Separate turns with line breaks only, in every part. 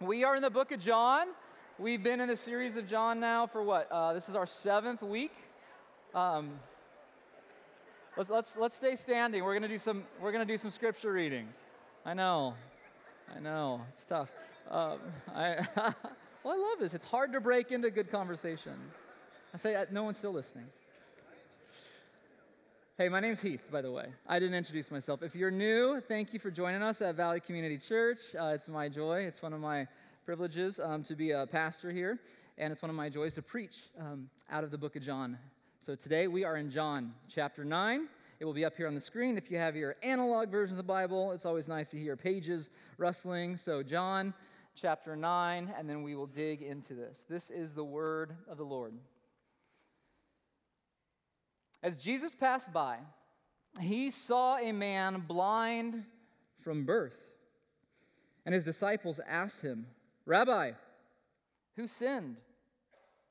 We are in the book of John. We've been in the series of John now for what? Uh, this is our seventh week. Um, let's, let's, let's stay standing. We're gonna do some we're gonna do some scripture reading. I know, I know, it's tough. Um, I well, I love this. It's hard to break into good conversation. I say uh, no one's still listening. Hey, my name's Heath, by the way. I didn't introduce myself. If you're new, thank you for joining us at Valley Community Church. Uh, it's my joy. It's one of my privileges um, to be a pastor here, and it's one of my joys to preach um, out of the book of John. So today we are in John chapter 9. It will be up here on the screen. If you have your analog version of the Bible, it's always nice to hear pages rustling. So, John chapter 9, and then we will dig into this. This is the word of the Lord. As Jesus passed by, he saw a man blind from birth. And his disciples asked him, Rabbi, who sinned,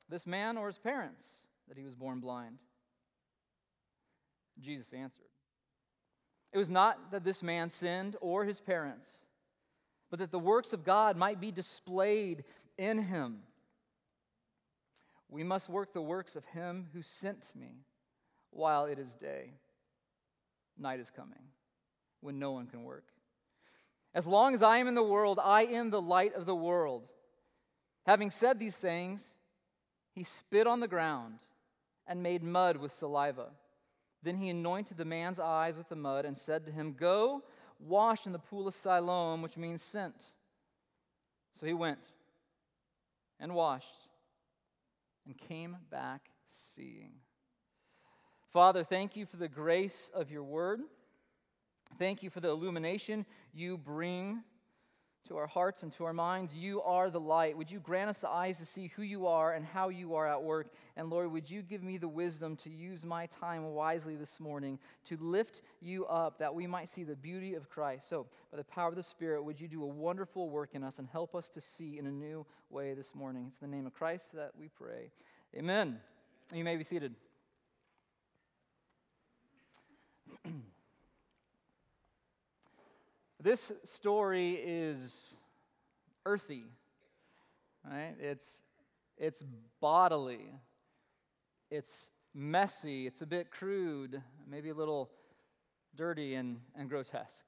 this man or his parents, that he was born blind? Jesus answered, It was not that this man sinned or his parents, but that the works of God might be displayed in him. We must work the works of him who sent me while it is day. Night is coming when no one can work. As long as I am in the world, I am the light of the world. Having said these things, he spit on the ground and made mud with saliva. Then he anointed the man's eyes with the mud and said to him, Go wash in the pool of Siloam, which means sent. So he went and washed and came back seeing. Father, thank you for the grace of your word. Thank you for the illumination you bring to our hearts and to our minds. You are the light. Would you grant us the eyes to see who you are and how you are at work? And Lord, would you give me the wisdom to use my time wisely this morning to lift you up that we might see the beauty of Christ? So, by the power of the Spirit, would you do a wonderful work in us and help us to see in a new way this morning? It's in the name of Christ that we pray. Amen. You may be seated. this story is earthy, right? It's, it's bodily, it's messy, it's a bit crude, maybe a little dirty and, and grotesque.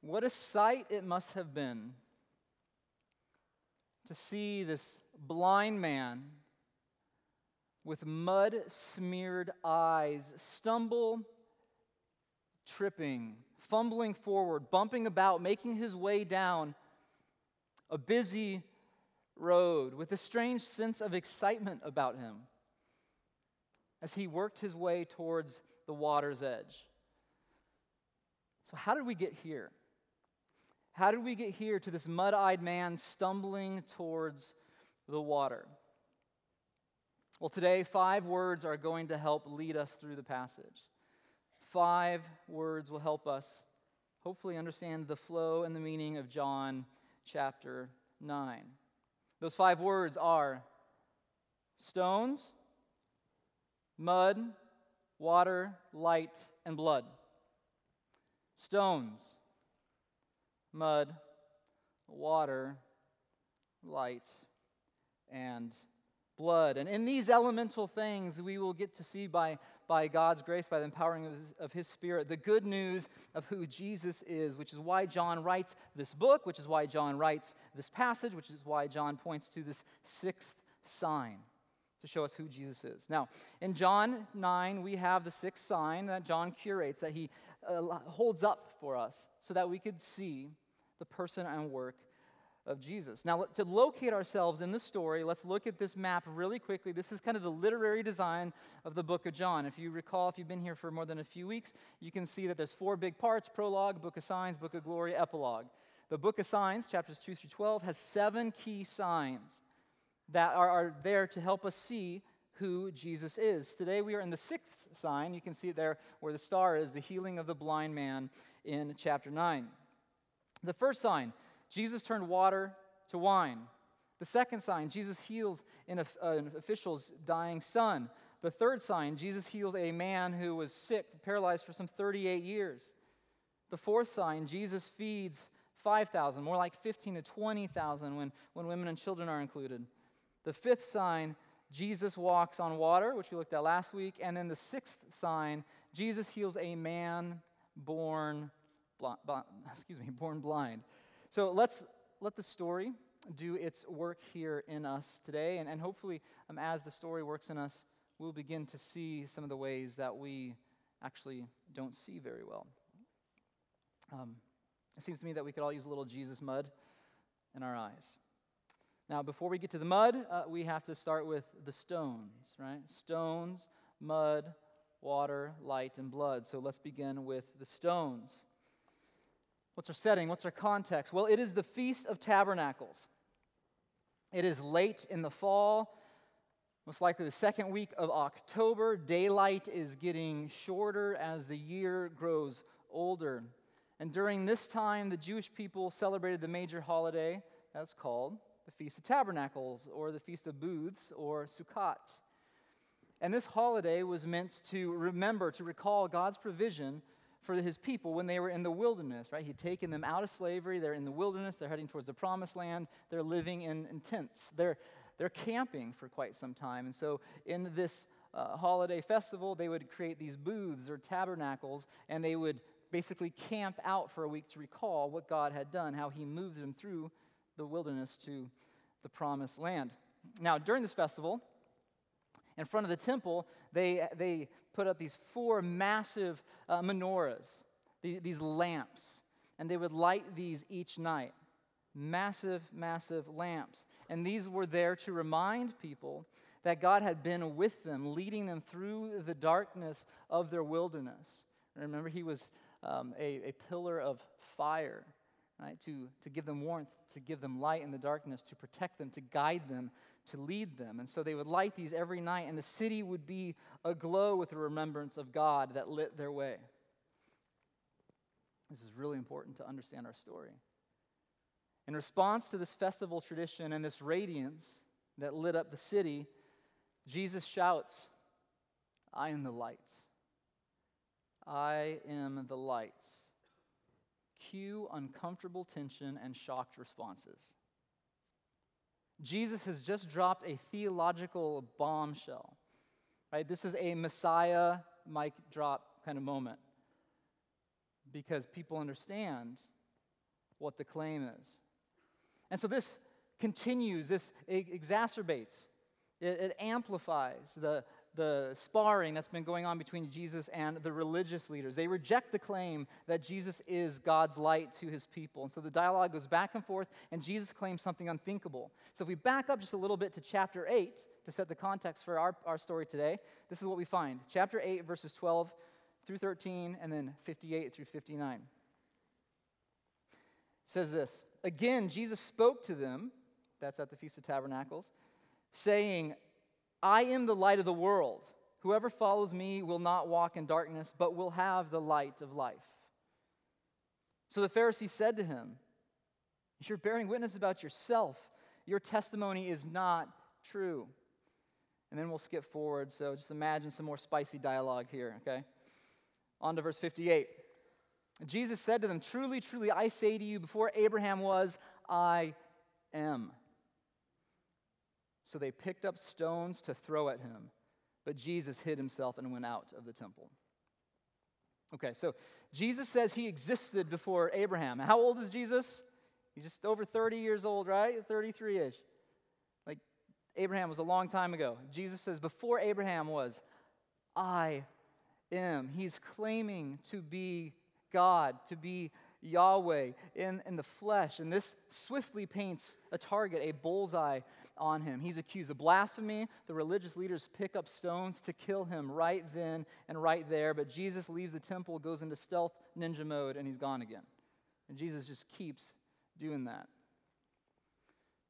What a sight it must have been to see this blind man with mud smeared eyes, stumble, tripping, fumbling forward, bumping about, making his way down a busy road with a strange sense of excitement about him as he worked his way towards the water's edge. So, how did we get here? How did we get here to this mud eyed man stumbling towards the water? Well, today, five words are going to help lead us through the passage. Five words will help us hopefully understand the flow and the meaning of John chapter 9. Those five words are stones, mud, water, light, and blood. Stones, mud, water, light, and blood. And in these elemental things, we will get to see by, by God's grace, by the empowering of his, of his Spirit, the good news of who Jesus is, which is why John writes this book, which is why John writes this passage, which is why John points to this sixth sign to show us who Jesus is. Now, in John 9, we have the sixth sign that John curates, that he uh, holds up for us so that we could see the person and work of Jesus. Now, to locate ourselves in the story, let's look at this map really quickly. This is kind of the literary design of the book of John. If you recall, if you've been here for more than a few weeks, you can see that there's four big parts prologue, book of signs, book of glory, epilogue. The book of signs, chapters 2 through 12, has seven key signs that are, are there to help us see who Jesus is. Today we are in the sixth sign. You can see it there where the star is, the healing of the blind man in chapter 9. The first sign, Jesus turned water to wine. The second sign, Jesus heals an, uh, an official's dying son. The third sign, Jesus heals a man who was sick, paralyzed for some 38 years. The fourth sign, Jesus feeds 5,000, more like 15 to 20,000 when, when women and children are included. The fifth sign, Jesus walks on water, which we looked at last week. And then the sixth sign, Jesus heals a man born, excuse me, born blind. So let's let the story do its work here in us today. And, and hopefully, um, as the story works in us, we'll begin to see some of the ways that we actually don't see very well. Um, it seems to me that we could all use a little Jesus mud in our eyes. Now, before we get to the mud, uh, we have to start with the stones, right? Stones, mud, water, light, and blood. So let's begin with the stones. What's our setting? What's our context? Well, it is the Feast of Tabernacles. It is late in the fall, most likely the second week of October. Daylight is getting shorter as the year grows older. And during this time, the Jewish people celebrated the major holiday that's called the Feast of Tabernacles, or the Feast of Booths, or Sukkot. And this holiday was meant to remember, to recall God's provision for his people when they were in the wilderness, right? He'd taken them out of slavery. They're in the wilderness. They're heading towards the promised land. They're living in, in tents. They're, they're camping for quite some time. And so, in this uh, holiday festival, they would create these booths or tabernacles, and they would basically camp out for a week to recall what God had done, how he moved them through the wilderness to the promised land. Now, during this festival, in front of the temple, they, they put up these four massive uh, menorahs, these, these lamps, and they would light these each night. Massive, massive lamps. And these were there to remind people that God had been with them, leading them through the darkness of their wilderness. Remember, He was um, a, a pillar of fire, right? To, to give them warmth, to give them light in the darkness, to protect them, to guide them, to lead them. And so they would light these every night, and the city would be aglow with the remembrance of God that lit their way. This is really important to understand our story. In response to this festival tradition and this radiance that lit up the city, Jesus shouts, I am the light. I am the light. Cue uncomfortable tension and shocked responses. Jesus has just dropped a theological bombshell. Right? This is a Messiah mic drop kind of moment because people understand what the claim is. And so this continues, this exacerbates, it, it amplifies the, the sparring that's been going on between Jesus and the religious leaders. They reject the claim that Jesus is God's light to his people. And so the dialogue goes back and forth, and Jesus claims something unthinkable. So if we back up just a little bit to chapter 8 to set the context for our, our story today, this is what we find. Chapter 8, verses 12 through 13, and then 58 through 59. It says this Again, Jesus spoke to them, that's at the Feast of Tabernacles, saying, I am the light of the world. Whoever follows me will not walk in darkness, but will have the light of life. So the Pharisee said to him, You're bearing witness about yourself. Your testimony is not true. And then we'll skip forward. So just imagine some more spicy dialogue here, okay? On to verse 58. Jesus said to them, Truly, truly, I say to you, before Abraham was, I am. So they picked up stones to throw at him. But Jesus hid himself and went out of the temple. Okay, so Jesus says he existed before Abraham. How old is Jesus? He's just over 30 years old, right? 33 ish. Like Abraham was a long time ago. Jesus says, Before Abraham was, I am. He's claiming to be God, to be Yahweh in, in the flesh. And this swiftly paints a target, a bullseye on him. He's accused of blasphemy. The religious leaders pick up stones to kill him right then and right there. But Jesus leaves the temple, goes into stealth ninja mode, and he's gone again. And Jesus just keeps doing that.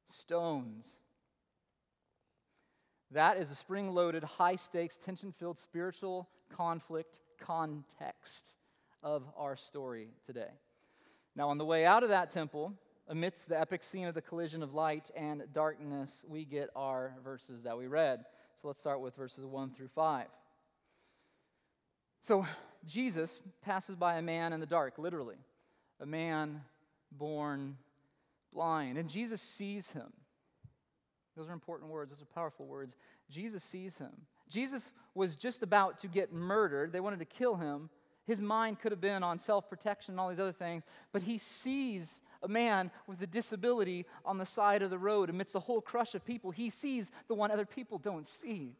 Stones. That is a spring loaded, high stakes, tension filled spiritual conflict context of our story today. Now, on the way out of that temple, amidst the epic scene of the collision of light and darkness, we get our verses that we read. So let's start with verses 1 through 5. So Jesus passes by a man in the dark, literally, a man born blind. And Jesus sees him. Those are important words, those are powerful words. Jesus sees him. Jesus was just about to get murdered. They wanted to kill him. His mind could have been on self protection and all these other things, but he sees a man with a disability on the side of the road amidst a whole crush of people. He sees the one other people don't see.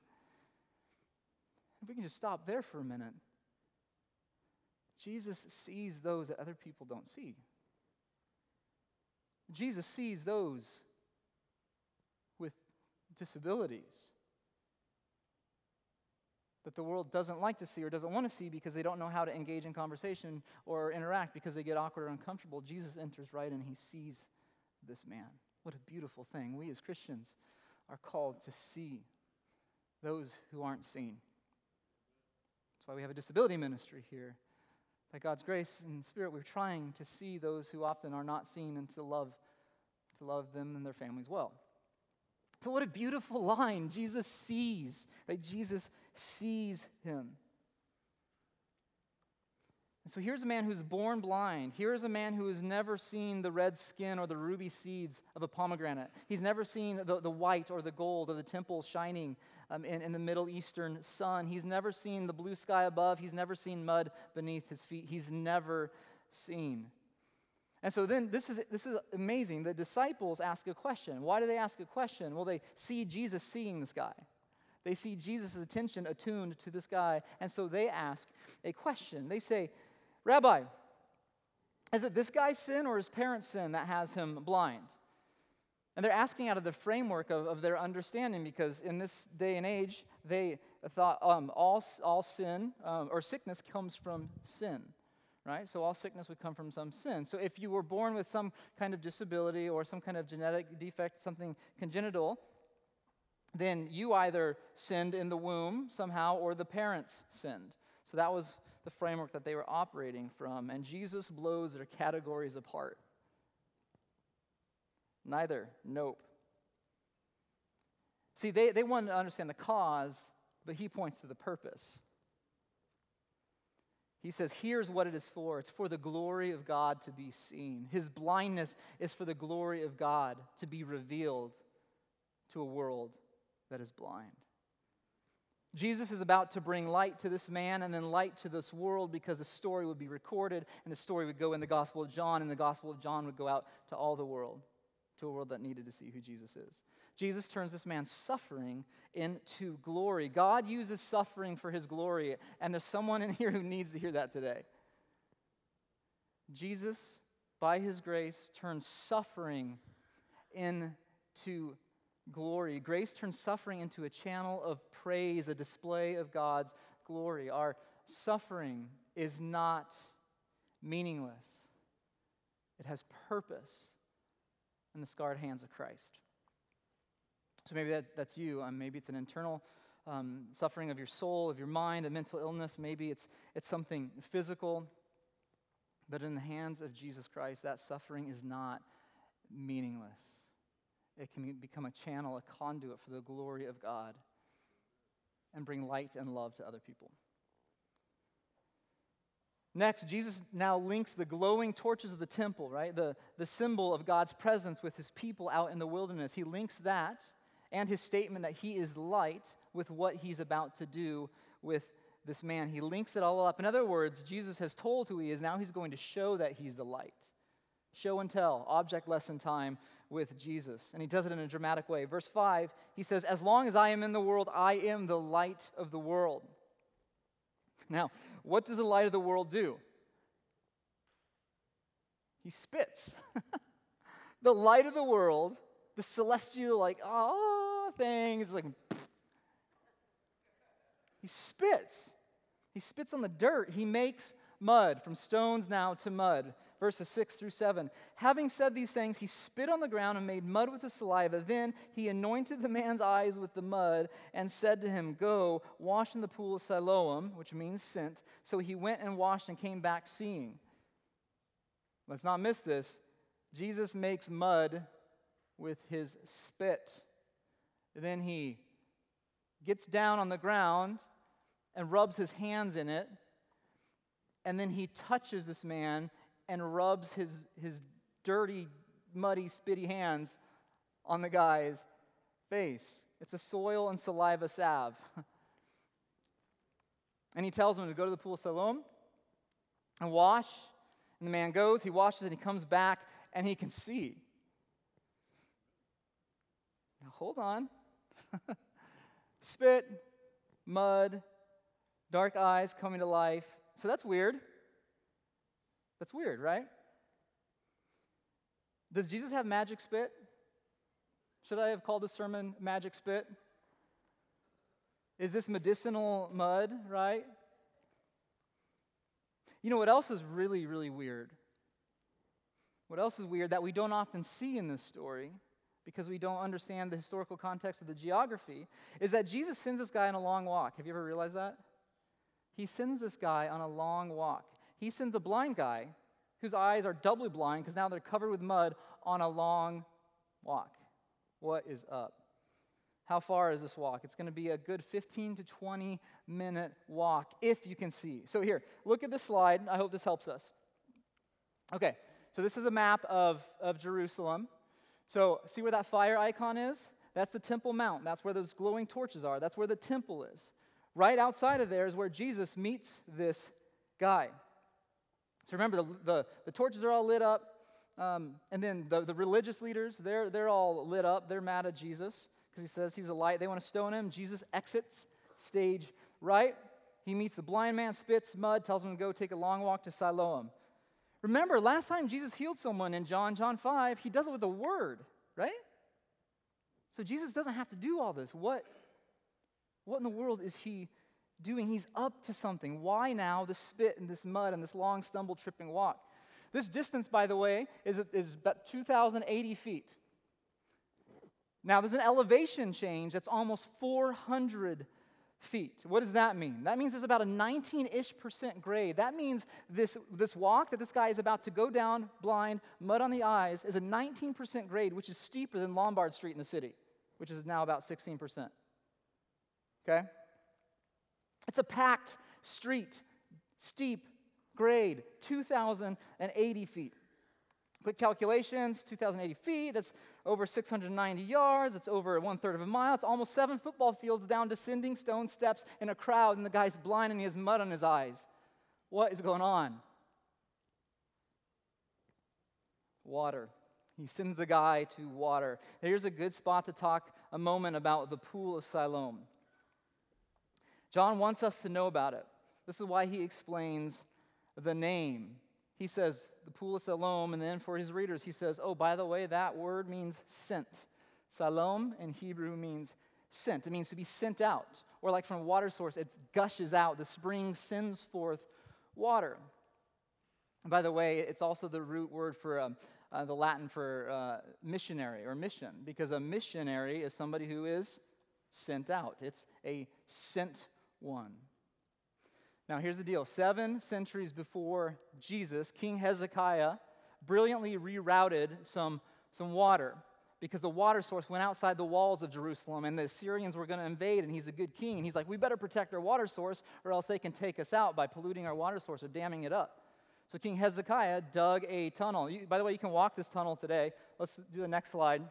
If we can just stop there for a minute, Jesus sees those that other people don't see. Jesus sees those with disabilities that the world doesn't like to see or doesn't want to see because they don't know how to engage in conversation or interact because they get awkward or uncomfortable. Jesus enters right and he sees this man. What a beautiful thing. We as Christians are called to see those who aren't seen. That's why we have a disability ministry here. By God's grace and Spirit, we're trying to see those who often are not seen and to love, to love them and their families well. So, what a beautiful line. Jesus sees, right? Jesus sees him. And so here's a man who's born blind. Here's a man who has never seen the red skin or the ruby seeds of a pomegranate. He's never seen the, the white or the gold of the temple shining um, in, in the Middle Eastern sun. He's never seen the blue sky above. He's never seen mud beneath his feet. He's never seen. And so then this is, this is amazing. The disciples ask a question. Why do they ask a question? Well, they see Jesus seeing this guy. They see Jesus' attention attuned to this guy, and so they ask a question. They say, Rabbi, is it this guy's sin or his parents' sin that has him blind? And they're asking out of the framework of, of their understanding because in this day and age, they thought um, all, all sin um, or sickness comes from sin, right? So all sickness would come from some sin. So if you were born with some kind of disability or some kind of genetic defect, something congenital, then you either sinned in the womb somehow or the parents sinned. So that was the framework that they were operating from. And Jesus blows their categories apart. Neither. Nope. See, they, they wanted to understand the cause, but he points to the purpose. He says, Here's what it is for it's for the glory of God to be seen. His blindness is for the glory of God to be revealed to a world that is blind. Jesus is about to bring light to this man and then light to this world because the story would be recorded and the story would go in the Gospel of John, and the Gospel of John would go out to all the world to a world that needed to see who Jesus is. Jesus turns this man's suffering into glory. God uses suffering for his glory, and there's someone in here who needs to hear that today. Jesus, by his grace, turns suffering into glory. Grace turns suffering into a channel of praise, a display of God's glory. Our suffering is not meaningless, it has purpose in the scarred hands of Christ. So maybe that, that's you. Um, maybe it's an internal um, suffering of your soul, of your mind, a mental illness. Maybe it's, it's something physical. But in the hands of Jesus Christ, that suffering is not meaningless. It can become a channel, a conduit for the glory of God and bring light and love to other people. Next, Jesus now links the glowing torches of the temple, right? The, the symbol of God's presence with his people out in the wilderness. He links that and his statement that he is light with what he's about to do with this man. He links it all up. In other words, Jesus has told who he is. Now he's going to show that he's the light. Show and tell, object lesson time with Jesus. And he does it in a dramatic way. Verse 5, he says, As long as I am in the world, I am the light of the world. Now, what does the light of the world do? He spits. the light of the world, the celestial, like, oh, thing is like, he spits. He spits on the dirt. He makes mud, from stones now to mud verses 6 through 7. Having said these things, he spit on the ground and made mud with his saliva. Then he anointed the man's eyes with the mud and said to him, Go, wash in the pool of Siloam, which means sent. So he went and washed and came back seeing. Let's not miss this. Jesus makes mud with his spit. Then he gets down on the ground and rubs his hands in it and then he touches this man and rubs his, his dirty, muddy, spitty hands on the guy's face. It's a soil and saliva salve. and he tells him to go to the pool of Siloam and wash. And the man goes, he washes, and he comes back, and he can see. Now, hold on. Spit, mud, dark eyes coming to life. So that's weird. That's weird, right? Does Jesus have magic spit? Should I have called this sermon Magic Spit? Is this medicinal mud, right? You know what else is really, really weird? What else is weird that we don't often see in this story because we don't understand the historical context of the geography is that Jesus sends this guy on a long walk. Have you ever realized that? He sends this guy on a long walk. He sends a blind guy whose eyes are doubly blind because now they're covered with mud on a long walk. What is up? How far is this walk? It's going to be a good 15 to 20 minute walk if you can see. So, here, look at this slide. I hope this helps us. Okay, so this is a map of, of Jerusalem. So, see where that fire icon is? That's the Temple Mount. That's where those glowing torches are. That's where the temple is. Right outside of there is where Jesus meets this guy. So, remember, the, the, the torches are all lit up. Um, and then the, the religious leaders, they're, they're all lit up. They're mad at Jesus because he says he's a light. They want to stone him. Jesus exits stage right. He meets the blind man, spits mud, tells him to go take a long walk to Siloam. Remember, last time Jesus healed someone in John, John 5, he does it with a word, right? So Jesus doesn't have to do all this. What, what in the world is he doing? He's up to something. Why now this spit and this mud and this long stumble tripping walk? This distance, by the way, is, is about 2,080 feet. Now, there's an elevation change that's almost 400 feet. What does that mean? That means there's about a 19 ish percent grade. That means this, this walk that this guy is about to go down blind, mud on the eyes, is a 19% grade, which is steeper than Lombard Street in the city, which is now about 16%. Okay? It's a packed street, steep, grade, 2,080 feet. Quick calculations 2,080 feet, that's over 690 yards, that's over one third of a mile, it's almost seven football fields down descending stone steps in a crowd, and the guy's blind and he has mud on his eyes. What is going on? Water. He sends the guy to water. Here's a good spot to talk a moment about the pool of Siloam. John wants us to know about it. This is why he explains the name. He says, the pool of Siloam, and then for his readers, he says, oh, by the way, that word means sent. Siloam in Hebrew means sent. It means to be sent out. Or like from a water source, it gushes out. The spring sends forth water. And by the way, it's also the root word for um, uh, the Latin for uh, missionary or mission, because a missionary is somebody who is sent out. It's a sent one. Now, here's the deal seven centuries before Jesus, King Hezekiah brilliantly rerouted some, some water because the water source went outside the walls of Jerusalem and the Assyrians were going to invade, and he's a good king. And he's like, we better protect our water source or else they can take us out by polluting our water source or damming it up. So King Hezekiah dug a tunnel. You, by the way, you can walk this tunnel today. Let's do the next slide.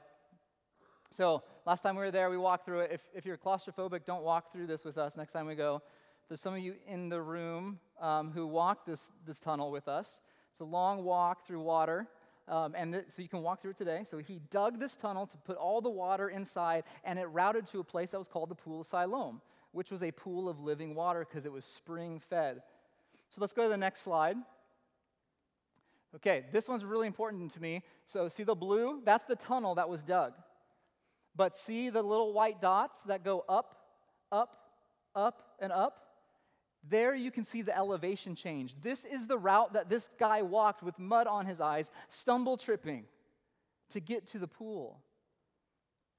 So last time we were there, we walked through it. If, if you're claustrophobic, don't walk through this with us next time we go. There's some of you in the room um, who walked this, this tunnel with us. It's a long walk through water. Um, and th- so you can walk through it today. So he dug this tunnel to put all the water inside, and it routed to a place that was called the Pool of Siloam, which was a pool of living water because it was spring fed. So let's go to the next slide. Okay, this one's really important to me. So, see the blue? That's the tunnel that was dug. But see the little white dots that go up, up, up, and up? There you can see the elevation change. This is the route that this guy walked with mud on his eyes, stumble tripping to get to the pool.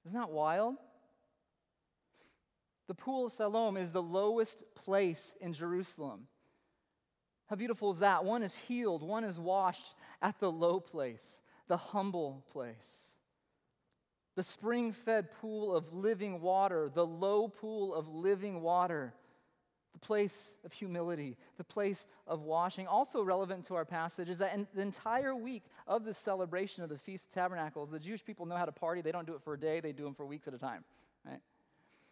Isn't that wild? The pool of Siloam is the lowest place in Jerusalem. How beautiful is that? One is healed, one is washed at the low place, the humble place. The spring fed pool of living water, the low pool of living water the place of humility, the place of washing. Also relevant to our passage is that in the entire week of this celebration of the Feast of Tabernacles, the Jewish people know how to party. They don't do it for a day, they do them for weeks at a time, right?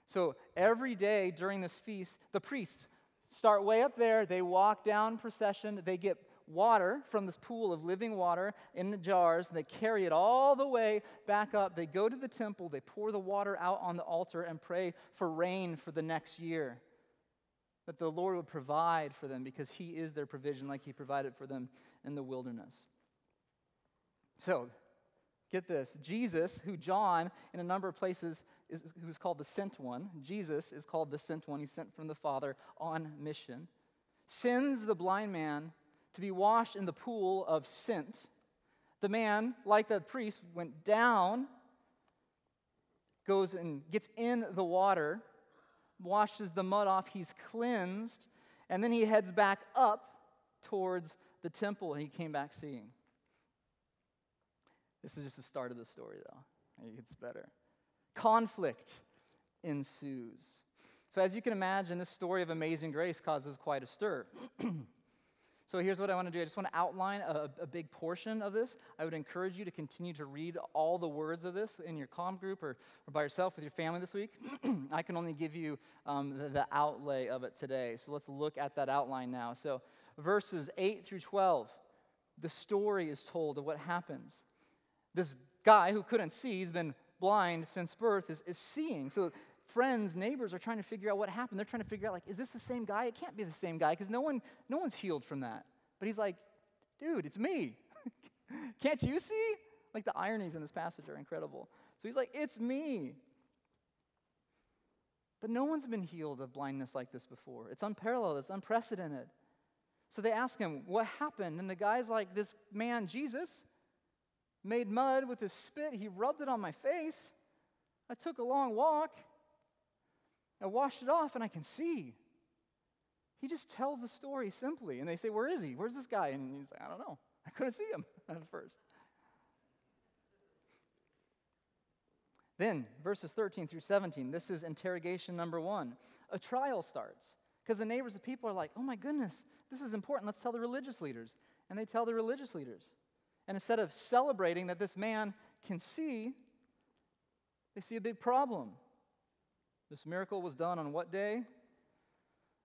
So every day during this feast, the priests start way up there, they walk down procession, they get water from this pool of living water in the jars, and they carry it all the way back up. They go to the temple, they pour the water out on the altar, and pray for rain for the next year. That the Lord would provide for them because He is their provision, like He provided for them in the wilderness. So, get this Jesus, who John in a number of places is who's called the sent one, Jesus is called the sent one. He's sent from the Father on mission. Sends the blind man to be washed in the pool of sent. The man, like the priest, went down, goes and gets in the water, washes the mud off, he's cleansed, and then he heads back up towards the temple and he came back seeing. This is just the start of the story, though. It gets better. Conflict ensues. So, as you can imagine, this story of amazing grace causes quite a stir. So here's what I want to do. I just want to outline a, a, big portion of this. I would encourage you to continue to read all the words of this in your com group or, or by yourself with your family this week. I can only give you um, the, the outlay of it today. So let's look at that outline now. So verses 8 through 12, the story is told of what happens. This guy who couldn't see, he's been blind since birth, is, is seeing. So friends, neighbors are trying to figure out what happened. They're trying to figure out, like, is this the same guy? It can't be the same guy because no, one, no one's healed from that. But he's like, dude, it's me. can't you see? Like, the ironies in this passage are incredible. So he's like, it's me. But no one's been healed of blindness like this before. It's unparalleled, it's unprecedented. So they ask him, What happened? And the guy's like, This man, Jesus, made mud with his spit. He rubbed it on my face. I took a long walk. I washed it off and I can see. He just tells the story simply. And they say, Where is he? Where's this guy? And he's like, I don't know. I couldn't see him at first. Then, verses 13 through 17, this is interrogation number one. A trial starts because the neighbors, the people are like, oh my goodness, this is important. Let's tell the religious leaders. And they tell the religious leaders. And instead of celebrating that this man can see, they see a big problem. This miracle was done on what day?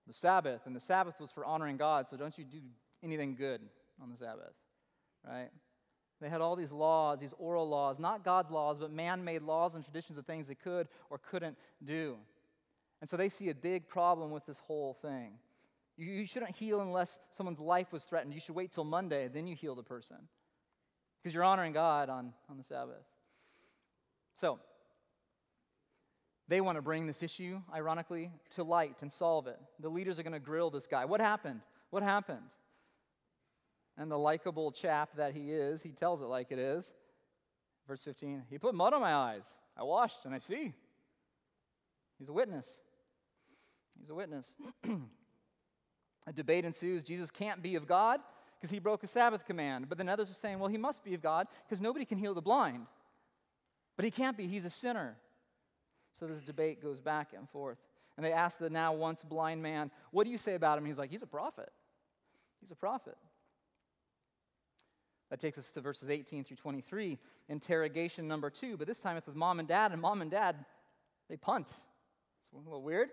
The Sabbath. And the Sabbath was for honoring God, so don't you do anything good on the Sabbath, right? They had all these laws, these oral laws, not God's laws, but man made laws and traditions of things they could or couldn't do. And so they see a big problem with this whole thing. You, you shouldn't heal unless someone's life was threatened. You should wait till Monday, then you heal the person. Because you're honoring God on, on the Sabbath. So, they want to bring this issue, ironically, to light and solve it. The leaders are going to grill this guy. What happened? What happened? And the likable chap that he is, he tells it like it is. Verse 15 He put mud on my eyes. I washed and I see. He's a witness. He's a witness. a debate ensues. Jesus can't be of God because he broke a Sabbath command. But then others are saying, well, he must be of God because nobody can heal the blind. But he can't be, he's a sinner. So this debate goes back and forth. And they ask the now once blind man, What do you say about him? He's like, He's a prophet. He's a prophet. That takes us to verses 18 through 23, interrogation number two. But this time it's with mom and dad, and mom and dad, they punt. It's a little weird.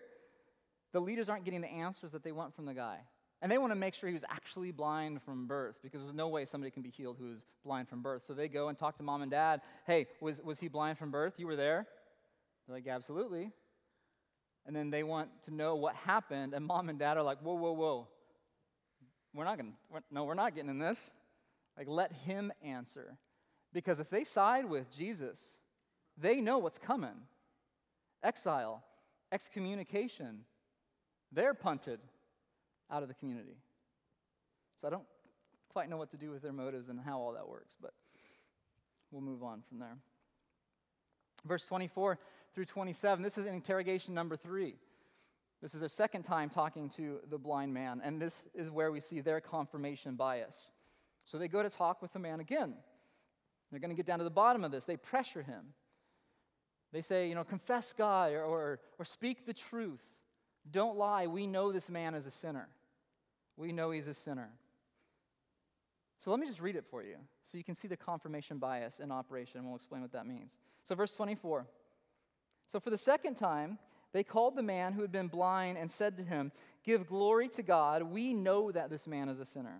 The leaders aren't getting the answers that they want from the guy. And they want to make sure he was actually blind from birth because there's no way somebody can be healed who is blind from birth. So they go and talk to mom and dad. Hey, was, was he blind from birth? You were there? They're like, absolutely. And then they want to know what happened, and mom and dad are like, whoa, whoa, whoa. We're not going to, no, we're not getting in this. Like, let him answer. Because if they side with Jesus, they know what's coming exile, excommunication. They're punted out of the community. So I don't quite know what to do with their motives and how all that works, but we'll move on from there. Verse 24 through 27. This is interrogation number three. This is their second time talking to the blind man, and this is where we see their confirmation bias. So they go to talk with the man again. They're going to get down to the bottom of this. They pressure him. They say, you know, confess God or, or, or speak the truth. Don't lie. We know this man is a sinner. We know he's a sinner. So let me just read it for you so you can see the confirmation bias in operation. And we'll explain what that means. So, verse 24. So, for the second time, they called the man who had been blind and said to him, Give glory to God. We know that this man is a sinner.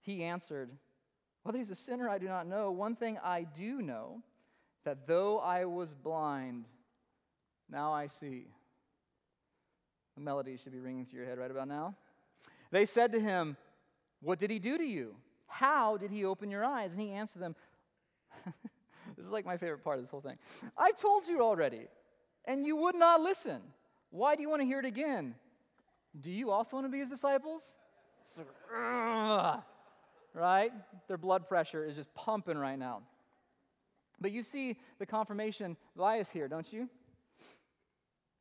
He answered, Whether he's a sinner, I do not know. One thing I do know that though I was blind, now I see. The melody should be ringing through your head right about now. They said to him, What did he do to you? How did he open your eyes? And he answered them, This is like my favorite part of this whole thing. I told you already, and you would not listen. Why do you want to hear it again? Do you also want to be his disciples? right? Their blood pressure is just pumping right now. But you see the confirmation bias here, don't you?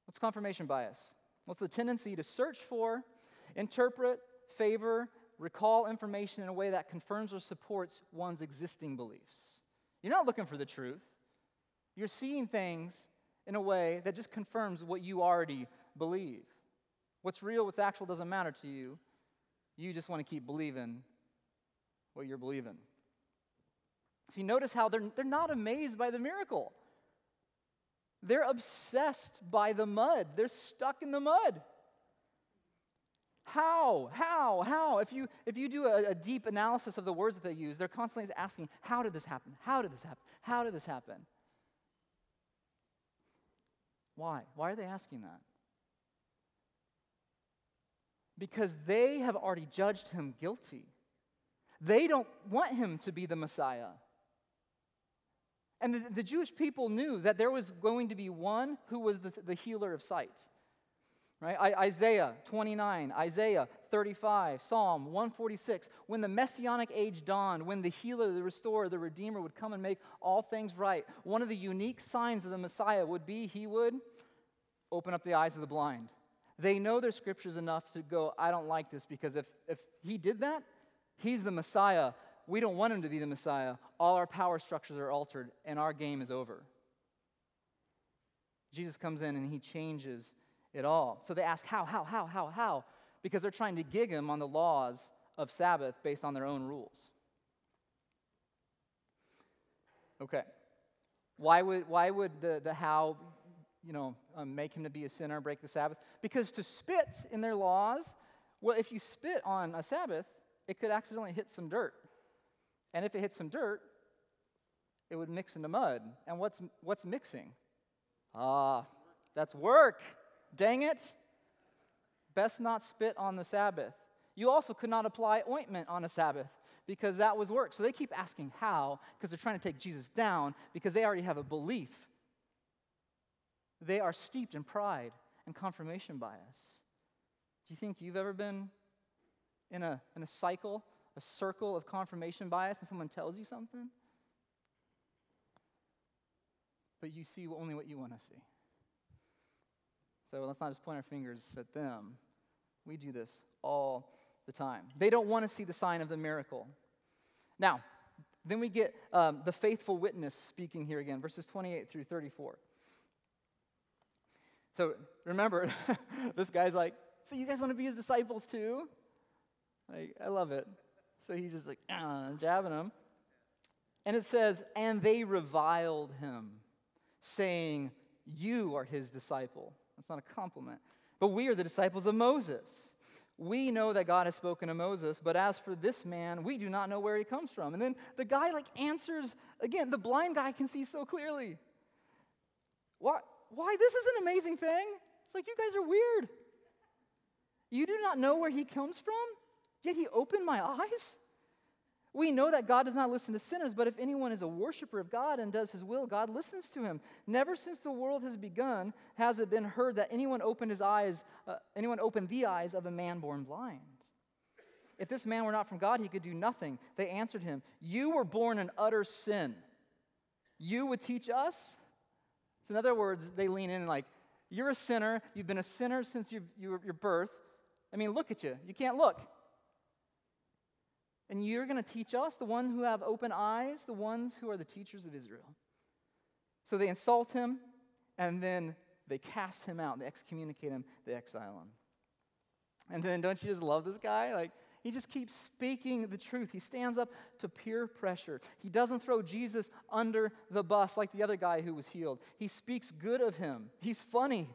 What's confirmation bias? What's the tendency to search for, interpret, favor, recall information in a way that confirms or supports one's existing beliefs? You're not looking for the truth. You're seeing things in a way that just confirms what you already believe. What's real, what's actual doesn't matter to you. You just want to keep believing what you're believing. See, notice how they're, they're not amazed by the miracle. They're obsessed by the mud. They're stuck in the mud. How? How? How? If you, if you do a, a, deep analysis of the words that they use, they're constantly asking, How did this happen? How did this happen? How did this happen? Why? Why are they asking that? Because they have already judged him guilty. They don't want him to be the Messiah. And the, the Jewish people knew that there was going to be one who was the, the healer of sight. Right? I, Isaiah 29, Isaiah 35, Psalm 146. When the messianic age dawned, when the healer, the restorer, the redeemer would come and make all things right, one of the unique signs of the Messiah would be he would open up the eyes of the blind. They know their scriptures enough to go, I don't like this because if, if he did that, he's the Messiah. We don't want him to be the Messiah. All our power structures are altered and our game is over. Jesus comes in and he changes it all. So they ask, How, how, how, how, how? Because they're trying to gig him on the laws of Sabbath based on their own rules. Okay. Why would, why would the, the how, you know, um, make him to be a sinner, break the Sabbath? Because to spit in their laws, well, if you spit on a Sabbath, it could accidentally hit some dirt. And if it hits some dirt, it would mix into mud. And what's, what's mixing? Ah, that's work. Dang it. Best not spit on the Sabbath. You also could not apply ointment on a Sabbath because that was work. So they keep asking how because they're trying to take Jesus down because they already have a belief. They are steeped in pride and confirmation bias. Do you think you've ever been in a, in a cycle, a circle of confirmation bias, and someone tells you something? But you see only what you want to see. So let's not just point our fingers at them. We do this all the time. They don't want to see the sign of the miracle. Now, then we get um, the faithful witness speaking here again, verses 28 through 34. So remember, this guy's like, So you guys want to be his disciples too? Like, I love it. So he's just like, ah, jabbing him. And it says, And they reviled him, saying, You are his disciple. That's not a compliment. But we are the disciples of Moses. We know that God has spoken to Moses, but as for this man, we do not know where he comes from. And then the guy like answers again, the blind guy can see so clearly. Why, why this is an amazing thing? It's like you guys are weird. You do not know where he comes from, yet he opened my eyes. We know that God does not listen to sinners, but if anyone is a worshiper of God and does his will, God listens to him. Never since the world has begun has it been heard that anyone opened his eyes, uh, anyone opened the eyes of a man born blind. If this man were not from God, he could do nothing. They answered him, You were born in utter sin. You would teach us? So, in other words, they lean in like, You're a sinner. You've been a sinner since your, your, your birth. I mean, look at you. You can't look. And you're going to teach us, the one who have open eyes, the ones who are the teachers of Israel. So they insult him, and then they cast him out, they excommunicate him, they exile him. And then don't you just love this guy? Like, he just keeps speaking the truth. He stands up to peer pressure. He doesn't throw Jesus under the bus like the other guy who was healed. He speaks good of him. He's funny.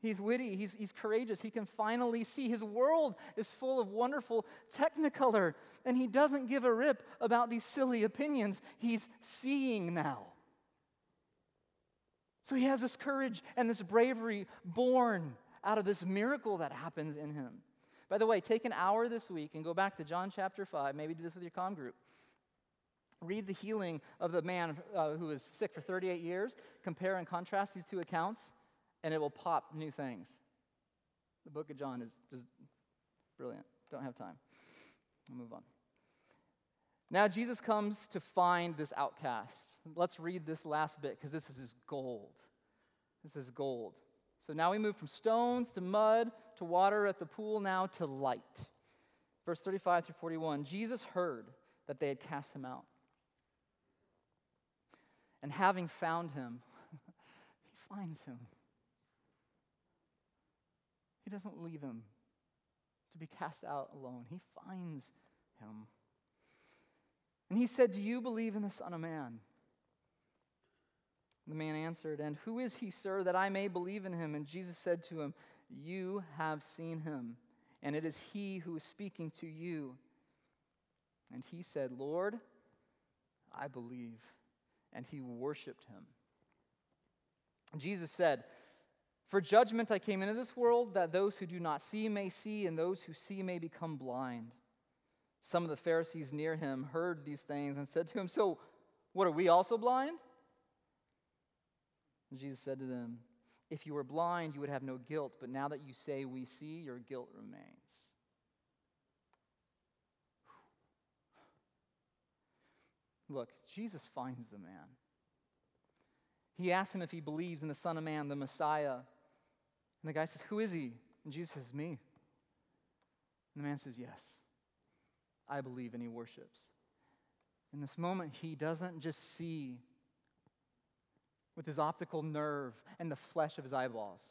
He's witty. He's, he's courageous. He can finally see. His world is full of wonderful technicolor, and he doesn't give a rip about these silly opinions. He's seeing now. So he has this courage and this bravery born out of this miracle that happens in him. By the way, take an hour this week and go back to John chapter 5. Maybe do this with your com group. Read the healing of the man uh, who was sick for 38 years. Compare and contrast these two accounts, and it will pop new things. The book of John is just brilliant. Don't have time. I'll move on. Now, Jesus comes to find this outcast. Let's read this last bit because this is his gold. This is gold. So now we move from stones to mud to water at the pool now to light. Verse 35 through 41 Jesus heard that they had cast him out. And having found him, he finds him. Doesn't leave him to be cast out alone, he finds him. And he said, Do you believe in the Son of Man? The man answered, And who is he, sir, that I may believe in him? And Jesus said to him, You have seen him, and it is he who is speaking to you. And he said, Lord, I believe. And he worshiped him. Jesus said, For judgment I came into this world, that those who do not see may see, and those who see may become blind. Some of the Pharisees near him heard these things and said to him, So, what are we also blind? And Jesus said to them, If you were blind, you would have no guilt, but now that you say we see, your guilt remains. Look, Jesus finds the man. He asks him if he believes in the Son of Man, the Messiah. And the guy says, Who is he? And Jesus says, Me. And the man says, Yes, I believe, and he worships. In this moment, he doesn't just see with his optical nerve and the flesh of his eyeballs.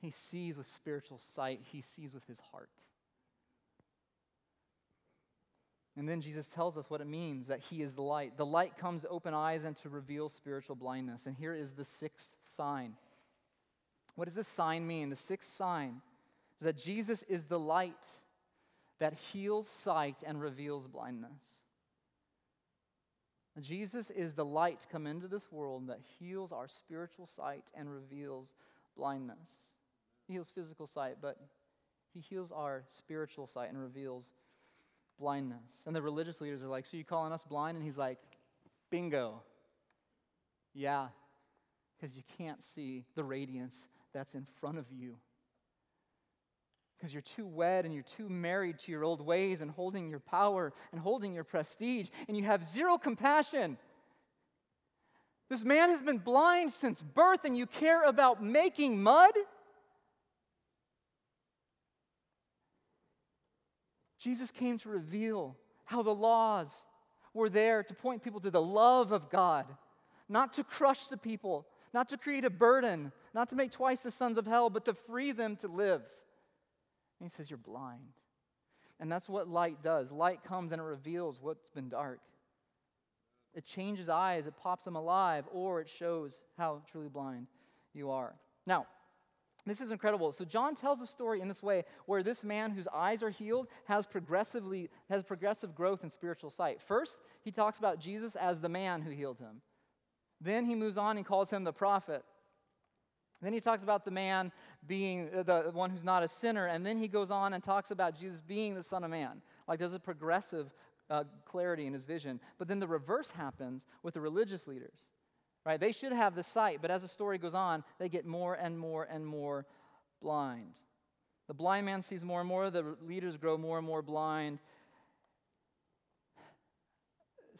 He sees with spiritual sight, he sees with his heart. And then Jesus tells us what it means that he is the light. The light comes to open eyes and to reveal spiritual blindness. And here is the sixth sign. What does this sign mean? The sixth sign is that Jesus is the light that heals sight and reveals blindness. Jesus is the light come into this world that heals our spiritual sight and reveals blindness. He heals physical sight, but he heals our spiritual sight and reveals blindness. And the religious leaders are like, So you calling us blind? And he's like, Bingo. Yeah, because you can't see the radiance that's in front of you because you're too wed and you're too married to your old ways and holding your power and holding your prestige, and you have zero compassion. This man has been blind since birth, and you care about making mud? Jesus came to reveal how the laws were there to point people to the love of God, not to crush the people, not to create a burden, not to make twice the sons of hell, but to free them to live. And he says, You're blind. And that's what light does. Light comes and it reveals what's been dark. It changes eyes, it pops them alive, or it shows how truly blind you are. Now, this is incredible. So John tells a story in this way where this man whose eyes are healed has progressively has progressive growth in spiritual sight. First, he talks about Jesus as the man who healed him. Then he moves on and calls him the prophet. Then he talks about the man being uh, the one who's not a sinner, and then he goes on and talks about Jesus being the Son of Man. Like there's a progressive uh, clarity in his vision. But then the reverse happens with the religious leaders, right? They should have the sight, but as the story goes on, they get more and more and more blind. The blind man sees more and more, the leaders grow more and more blind.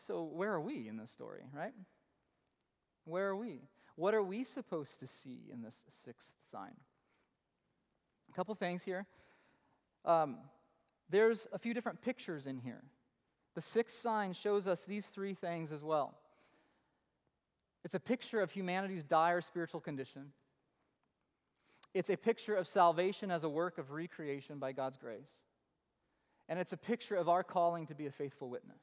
So, where are we in this story, right? Where are we? What are we supposed to see in this sixth sign? A couple things here. Um, there's a few different pictures in here. The sixth sign shows us these three things as well. It's a picture of humanity's dire spiritual condition. It's a picture of salvation as a work of recreation by God's grace. And it's a picture of our calling to be a faithful witness.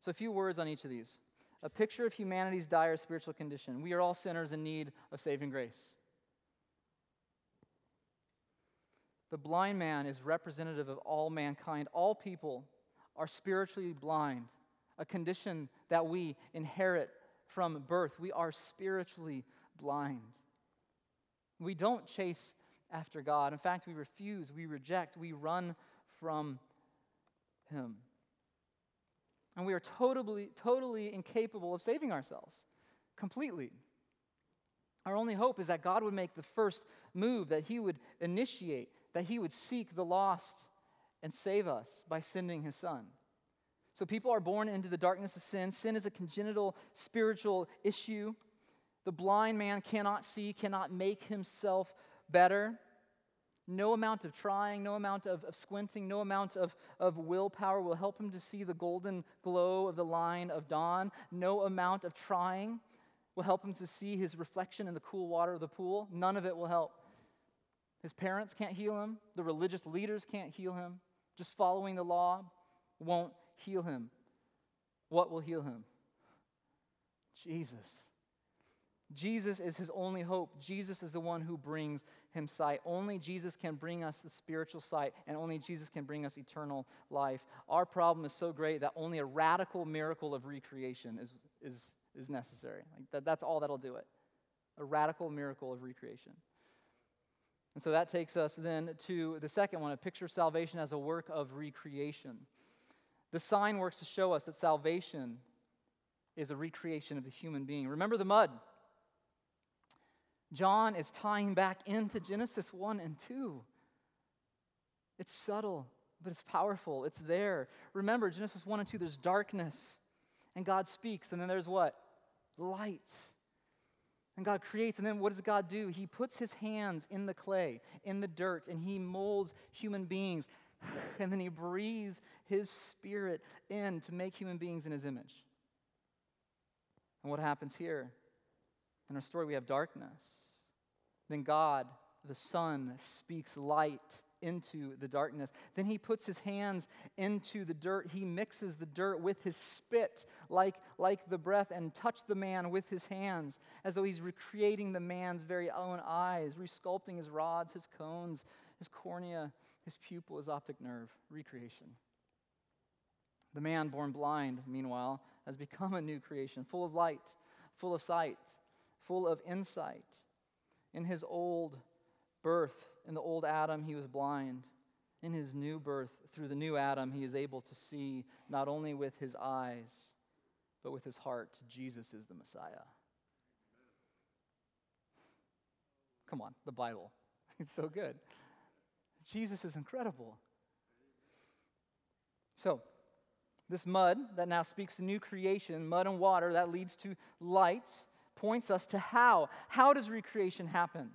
So, a few words on each of these. A picture of humanity's dire spiritual condition. We are all sinners in need of saving grace. The blind man is representative of all mankind. All people are spiritually blind, a condition that we inherit from birth. We are spiritually blind. We don't chase after God. In fact, we refuse, we reject, we run from Him. And we are totally, totally incapable of saving ourselves completely. Our only hope is that God would make the first move, that He would initiate, that He would seek the lost and save us by sending His Son. So people are born into the darkness of sin. Sin is a congenital spiritual issue. The blind man cannot see, cannot make himself better. No amount of trying, no amount of, of squinting, no amount of, of willpower will help him to see the golden glow of the line of dawn. No amount of trying will help him to see his reflection in the cool water of the pool. None of it will help. His parents can't heal him, the religious leaders can't heal him. Just following the law won't heal him. What will heal him? Jesus. Jesus is his only hope. Jesus is the one who brings him sight. Only Jesus can bring us the spiritual sight, and only Jesus can bring us eternal life. Our problem is so great that only a radical miracle of recreation is, is, is necessary. Like that, that's all that'll do it. A radical miracle of recreation. And so that takes us then to the second one a picture of salvation as a work of recreation. The sign works to show us that salvation is a recreation of the human being. Remember the mud. John is tying back into Genesis 1 and 2. It's subtle, but it's powerful. It's there. Remember, Genesis 1 and 2, there's darkness, and God speaks, and then there's what? Light. And God creates, and then what does God do? He puts his hands in the clay, in the dirt, and he molds human beings. And then he breathes his spirit in to make human beings in his image. And what happens here? In our story, we have darkness. Then God, the Son, speaks light into the darkness. Then he puts his hands into the dirt. He mixes the dirt with his spit, like, like the breath, and touched the man with his hands, as though he's recreating the man's very own eyes, resculpting his rods, his cones, his cornea, his pupil, his optic nerve. Recreation. The man born blind, meanwhile, has become a new creation, full of light, full of sight, full of insight. In his old birth, in the old Adam, he was blind. In his new birth, through the new Adam, he is able to see not only with his eyes, but with his heart. Jesus is the Messiah. Come on, the Bible. It's so good. Jesus is incredible. So, this mud that now speaks to new creation, mud and water that leads to light, points us to how. How does recreation happen?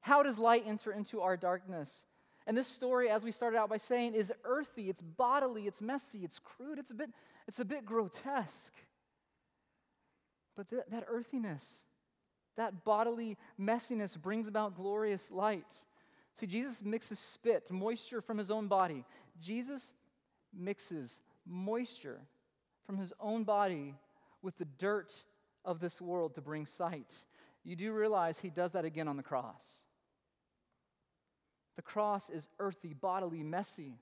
How does light enter into our darkness? And this story, as we started out by saying, is earthy, it's bodily, it's messy, it's crude, it's a bit, it's a bit grotesque. But th- that earthiness, that bodily messiness brings about glorious light. See, Jesus mixes spit, moisture from his own body. Jesus mixes moisture from his own body with the dirt of this world to bring sight. You do realize he does that again on the cross. The cross is earthy, bodily, messy.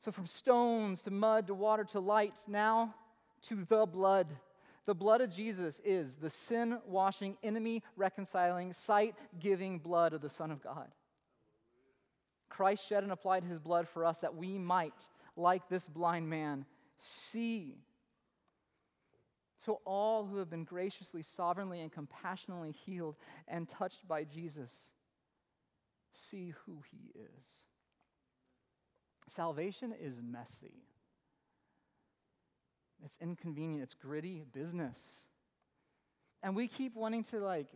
So, from stones to mud to water to light, now to the blood. The blood of Jesus is the sin washing, enemy reconciling, sight giving blood of the Son of God. Christ shed and applied his blood for us that we might, like this blind man, see so, all who have been graciously, sovereignly, and compassionately healed and touched by Jesus see who he is. Salvation is messy, it's inconvenient, it's gritty business. And we keep wanting to like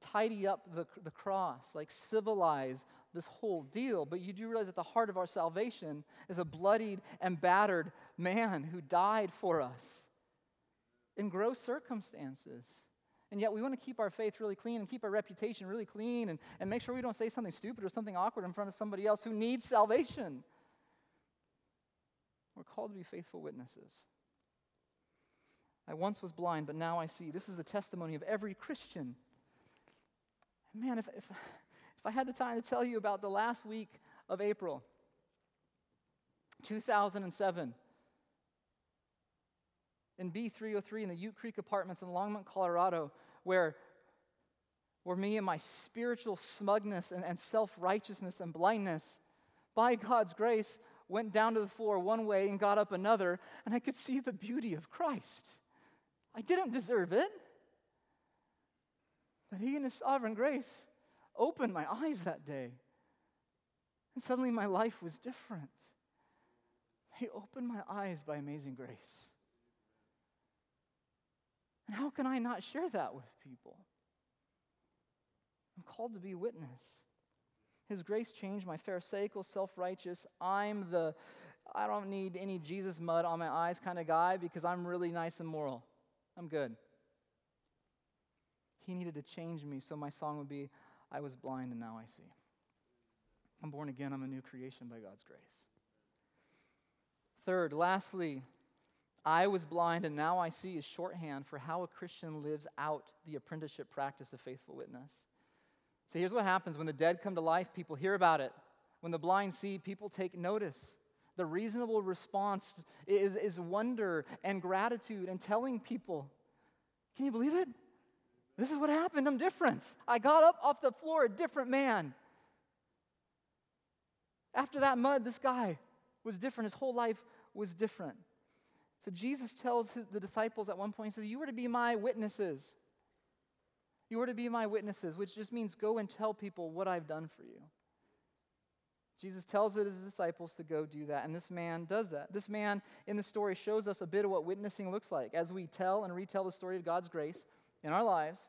tidy up the, the cross, like civilize this whole deal. But you do realize that the heart of our salvation is a bloodied and battered man who died for us in gross circumstances. And yet we want to keep our faith really clean and keep our reputation really clean and, and make sure we don't say something stupid or something awkward in front of somebody else who needs salvation. We're called to be faithful witnesses. I once was blind, but now I see. This is the testimony of every Christian. Man, if, if, if I had the time to tell you about the last week of April 2007, in B303 in the Ute Creek Apartments in Longmont, Colorado, where, where me and my spiritual smugness and, and self righteousness and blindness, by God's grace, went down to the floor one way and got up another, and I could see the beauty of Christ. I didn't deserve it. But He, in His sovereign grace, opened my eyes that day. And suddenly my life was different. He opened my eyes by amazing grace. And how can I not share that with people? I'm called to be witness. His grace changed my Pharisaical, self righteous, I'm the, I don't need any Jesus mud on my eyes kind of guy because I'm really nice and moral. I'm good. He needed to change me so my song would be, I was blind and now I see. I'm born again, I'm a new creation by God's grace. Third, lastly, I was blind and now I see is shorthand for how a Christian lives out the apprenticeship practice of faithful witness. So here's what happens when the dead come to life, people hear about it. When the blind see, people take notice. The reasonable response is, is wonder and gratitude and telling people, Can you believe it? This is what happened. I'm different. I got up off the floor a different man. After that mud, this guy was different. His whole life was different. So Jesus tells his, the disciples at one point, he says, You were to be my witnesses. You are to be my witnesses, which just means go and tell people what I've done for you. Jesus tells his disciples to go do that, and this man does that. This man in the story shows us a bit of what witnessing looks like. As we tell and retell the story of God's grace in our lives,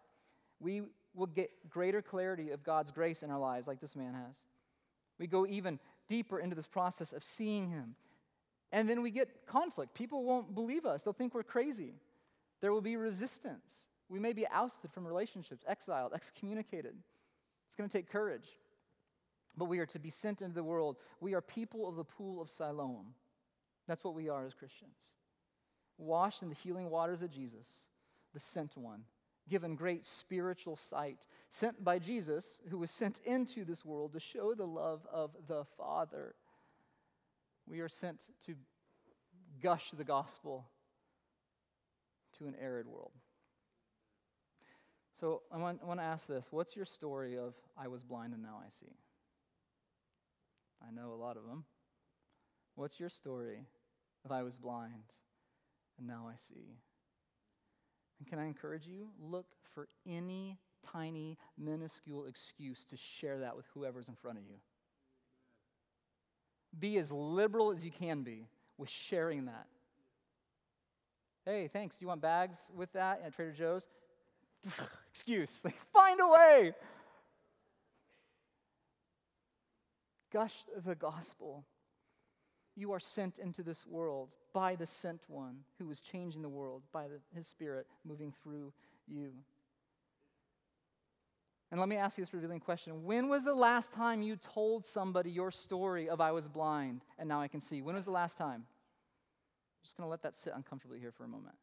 we will get greater clarity of God's grace in our lives, like this man has. We go even deeper into this process of seeing him and then we get conflict. People won't believe us, they'll think we're crazy. There will be resistance. We may be ousted from relationships, exiled, excommunicated. It's going to take courage. But we are to be sent into the world. We are people of the pool of Siloam. That's what we are as Christians. Washed in the healing waters of Jesus, the sent one, given great spiritual sight, sent by Jesus, who was sent into this world to show the love of the Father. We are sent to gush the gospel to an arid world. So I want, I want to ask this What's your story of I was blind and now I see? I know a lot of them. What's your story of I was blind and now I see? And can I encourage you? Look for any tiny, minuscule excuse to share that with whoever's in front of you. Be as liberal as you can be with sharing that. Hey, thanks. Do you want bags with that at Trader Joe's? Excuse. Like, find a way. Gush the gospel. You are sent into this world by the sent one who is changing the world by the, his spirit moving through you. And let me ask you this revealing question. When was the last time you told somebody your story of I was blind and now I can see? When was the last time? I'm just going to let that sit uncomfortably here for a moment.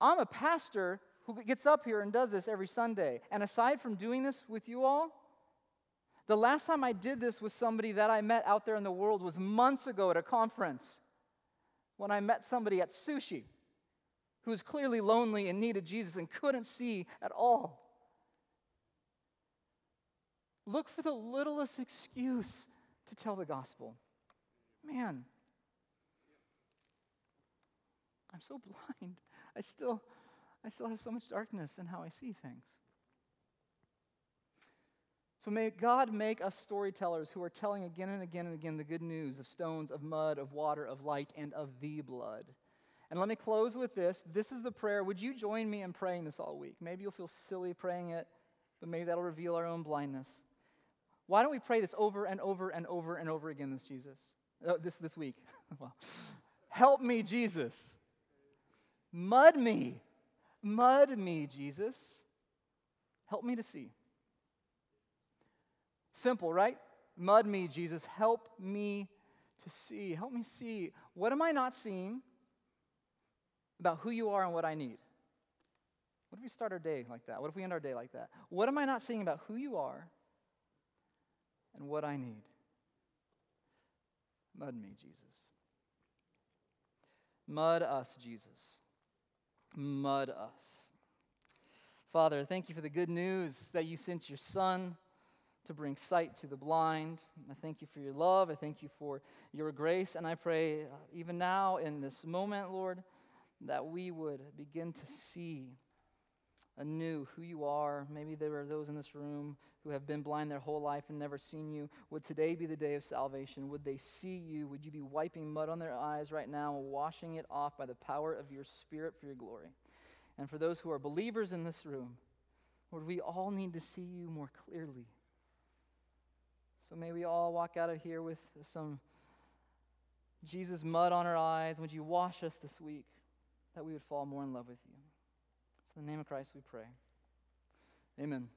I'm a pastor who gets up here and does this every Sunday. And aside from doing this with you all, the last time I did this with somebody that I met out there in the world was months ago at a conference when I met somebody at sushi who was clearly lonely and needed Jesus and couldn't see at all. Look for the littlest excuse to tell the gospel. Man, I'm so blind. I still, I still have so much darkness in how I see things. So may God make us storytellers who are telling again and again and again the good news of stones, of mud, of water, of light, and of the blood. And let me close with this. This is the prayer. Would you join me in praying this all week? Maybe you'll feel silly praying it, but maybe that'll reveal our own blindness. Why don't we pray this over and over and over and over again, this Jesus? Oh, this, this week. help me, Jesus. Mud me. Mud me, Jesus. Help me to see. Simple, right? Mud me, Jesus. Help me to see. Help me see. What am I not seeing about who you are and what I need? What if we start our day like that? What if we end our day like that? What am I not seeing about who you are and what I need? Mud me, Jesus. Mud us, Jesus. Mud us. Father, thank you for the good news that you sent your Son to bring sight to the blind. I thank you for your love. I thank you for your grace. And I pray, uh, even now in this moment, Lord, that we would begin to see anew who you are. Maybe there are those in this room who have been blind their whole life and never seen you. Would today be the day of salvation? Would they see you? Would you be wiping mud on their eyes right now, washing it off by the power of your Spirit for your glory? And for those who are believers in this room, Lord, we all need to see you more clearly. So may we all walk out of here with some Jesus mud on our eyes. Would you wash us this week that we would fall more in love with you? It's in the name of Christ we pray. Amen.